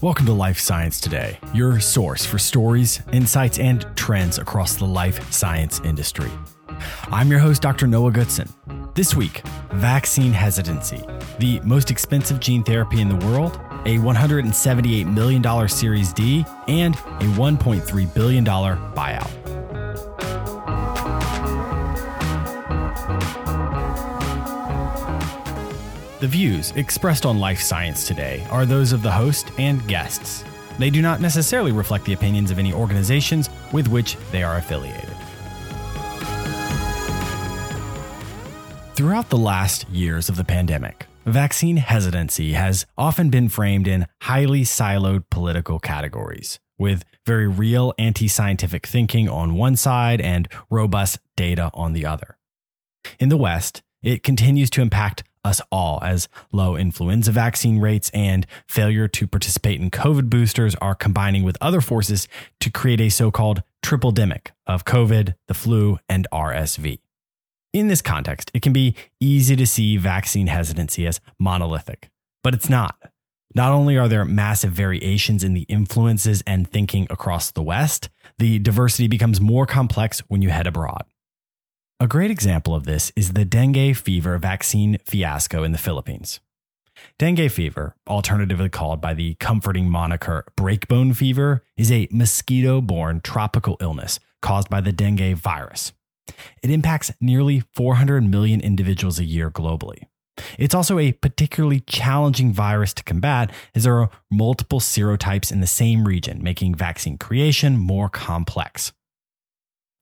Welcome to Life Science Today, your source for stories, insights, and trends across the life science industry. I'm your host, Dr. Noah Goodson. This week, vaccine hesitancy, the most expensive gene therapy in the world, a $178 million Series D, and a $1.3 billion buyout. The views expressed on Life Science today are those of the host and guests. They do not necessarily reflect the opinions of any organizations with which they are affiliated. Throughout the last years of the pandemic, vaccine hesitancy has often been framed in highly siloed political categories, with very real anti scientific thinking on one side and robust data on the other. In the West, it continues to impact us all as low influenza vaccine rates and failure to participate in COVID boosters are combining with other forces to create a so called triple demic of COVID, the flu, and RSV. In this context, it can be easy to see vaccine hesitancy as monolithic, but it's not. Not only are there massive variations in the influences and thinking across the West, the diversity becomes more complex when you head abroad. A great example of this is the dengue fever vaccine fiasco in the Philippines. Dengue fever, alternatively called by the comforting moniker breakbone fever, is a mosquito borne tropical illness caused by the dengue virus. It impacts nearly 400 million individuals a year globally. It's also a particularly challenging virus to combat as there are multiple serotypes in the same region, making vaccine creation more complex.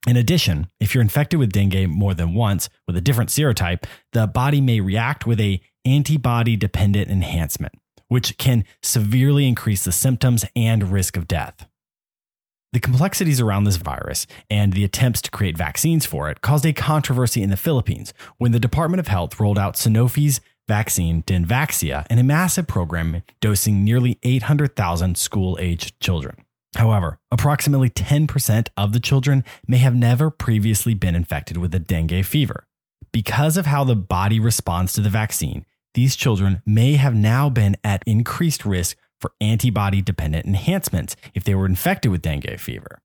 In addition, if you're infected with dengue more than once with a different serotype, the body may react with a antibody dependent enhancement, which can severely increase the symptoms and risk of death. The complexities around this virus and the attempts to create vaccines for it caused a controversy in the Philippines when the Department of Health rolled out Sanofi's vaccine Dengvaxia in a massive program dosing nearly 800,000 school aged children. However, approximately 10% of the children may have never previously been infected with the dengue fever. Because of how the body responds to the vaccine, these children may have now been at increased risk for antibody dependent enhancements if they were infected with dengue fever.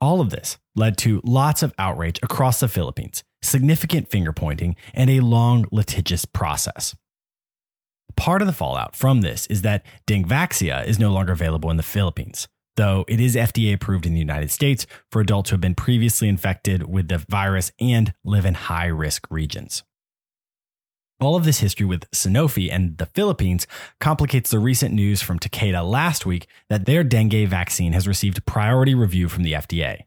All of this led to lots of outrage across the Philippines, significant finger pointing, and a long litigious process. Part of the fallout from this is that Dengvaxia is no longer available in the Philippines though it is FDA approved in the United States for adults who have been previously infected with the virus and live in high risk regions. All of this history with Sanofi and the Philippines complicates the recent news from Takeda last week that their dengue vaccine has received priority review from the FDA.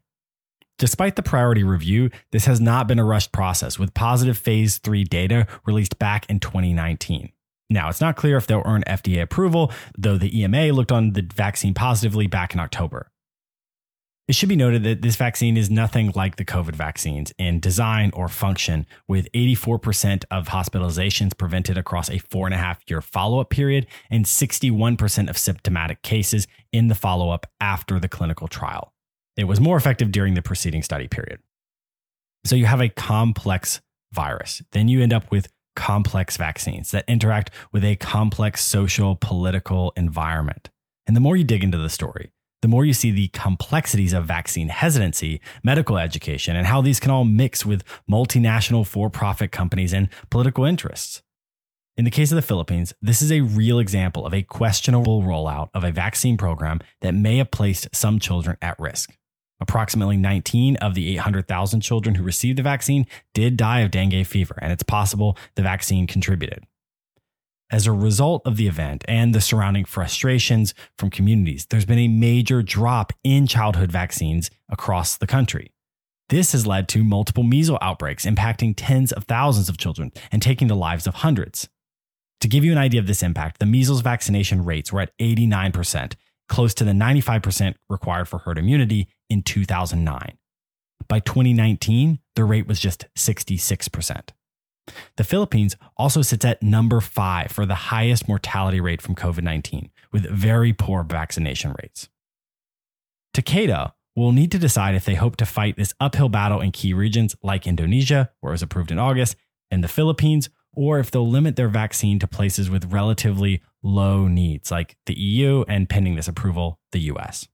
Despite the priority review, this has not been a rushed process, with positive phase 3 data released back in 2019. Now, it's not clear if they'll earn FDA approval, though the EMA looked on the vaccine positively back in October. It should be noted that this vaccine is nothing like the COVID vaccines in design or function, with 84% of hospitalizations prevented across a four and a half year follow up period and 61% of symptomatic cases in the follow up after the clinical trial. It was more effective during the preceding study period. So you have a complex virus. Then you end up with complex vaccines that interact with a complex social political environment. And the more you dig into the story, the more you see the complexities of vaccine hesitancy, medical education, and how these can all mix with multinational for profit companies and political interests. In the case of the Philippines, this is a real example of a questionable rollout of a vaccine program that may have placed some children at risk. Approximately 19 of the 800,000 children who received the vaccine did die of dengue fever, and it's possible the vaccine contributed. As a result of the event and the surrounding frustrations from communities, there's been a major drop in childhood vaccines across the country. This has led to multiple measles outbreaks impacting tens of thousands of children and taking the lives of hundreds. To give you an idea of this impact, the measles vaccination rates were at 89%, close to the 95% required for herd immunity in 2009. By 2019, the rate was just 66%. The Philippines also sits at number five for the highest mortality rate from COVID 19, with very poor vaccination rates. Takeda will need to decide if they hope to fight this uphill battle in key regions like Indonesia, where it was approved in August, and the Philippines, or if they'll limit their vaccine to places with relatively low needs like the EU and pending this approval, the US.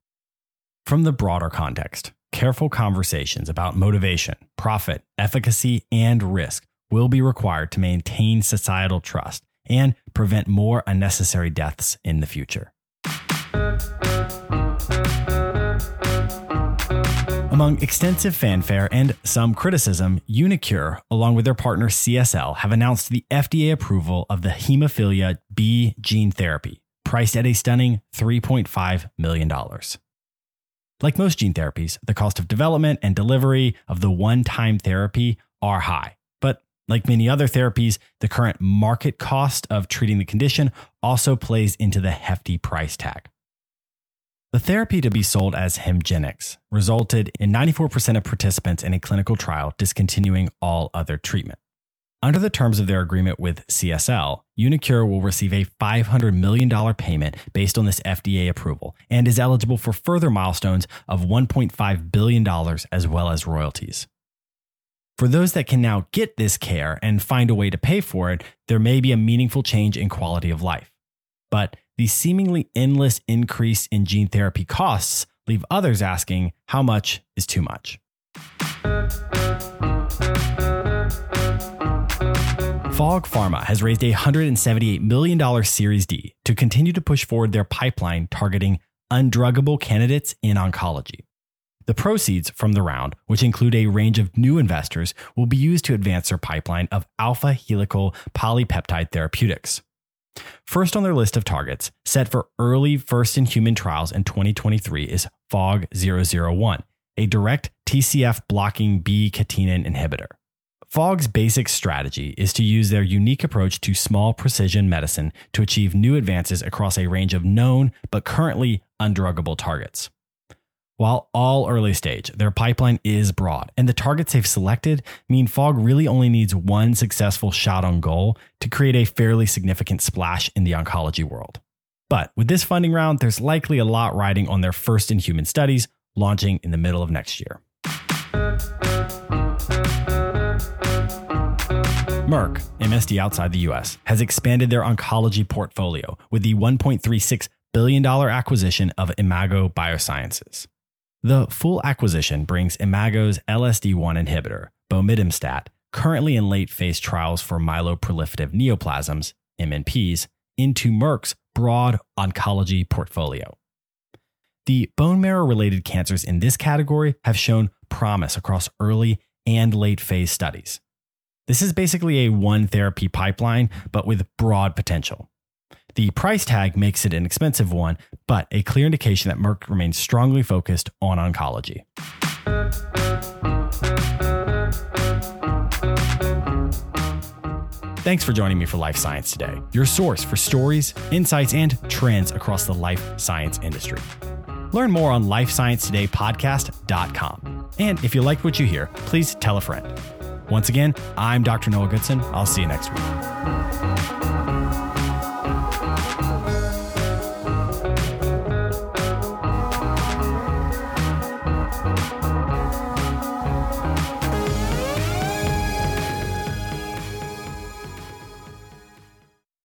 From the broader context, careful conversations about motivation, profit, efficacy, and risk will be required to maintain societal trust and prevent more unnecessary deaths in the future. Among extensive fanfare and some criticism, uniQure, along with their partner CSL, have announced the FDA approval of the hemophilia B gene therapy, priced at a stunning $3.5 million. Like most gene therapies, the cost of development and delivery of the one time therapy are high. But like many other therapies, the current market cost of treating the condition also plays into the hefty price tag. The therapy to be sold as Hemgenix resulted in 94% of participants in a clinical trial discontinuing all other treatment. Under the terms of their agreement with CSL, uniQure will receive a $500 million payment based on this FDA approval and is eligible for further milestones of $1.5 billion as well as royalties. For those that can now get this care and find a way to pay for it, there may be a meaningful change in quality of life. But the seemingly endless increase in gene therapy costs leave others asking how much is too much. Fog Pharma has raised a $178 million Series D to continue to push forward their pipeline targeting undruggable candidates in oncology. The proceeds from the round, which include a range of new investors, will be used to advance their pipeline of alpha helical polypeptide therapeutics. First on their list of targets, set for early first in human trials in 2023, is FOG 001, a direct TCF blocking B catenin inhibitor. FOG's basic strategy is to use their unique approach to small precision medicine to achieve new advances across a range of known but currently undruggable targets. While all early stage, their pipeline is broad, and the targets they've selected mean Fog really only needs one successful shot on goal to create a fairly significant splash in the oncology world. But with this funding round, there's likely a lot riding on their first in human studies launching in the middle of next year. Merck, MSD outside the US, has expanded their oncology portfolio with the $1.36 billion acquisition of Imago Biosciences. The full acquisition brings Imago's LSD1 inhibitor, bomedemstat, currently in late phase trials for myeloproliferative neoplasms, MNPs, into Merck's broad oncology portfolio. The bone marrow related cancers in this category have shown promise across early and late phase studies. This is basically a one therapy pipeline, but with broad potential. The price tag makes it an expensive one, but a clear indication that Merck remains strongly focused on oncology. Thanks for joining me for Life Science Today, your source for stories, insights, and trends across the life science industry. Learn more on lifesciencetodaypodcast.com. And if you liked what you hear, please tell a friend. Once again, I'm Dr. Noah Goodson. I'll see you next week.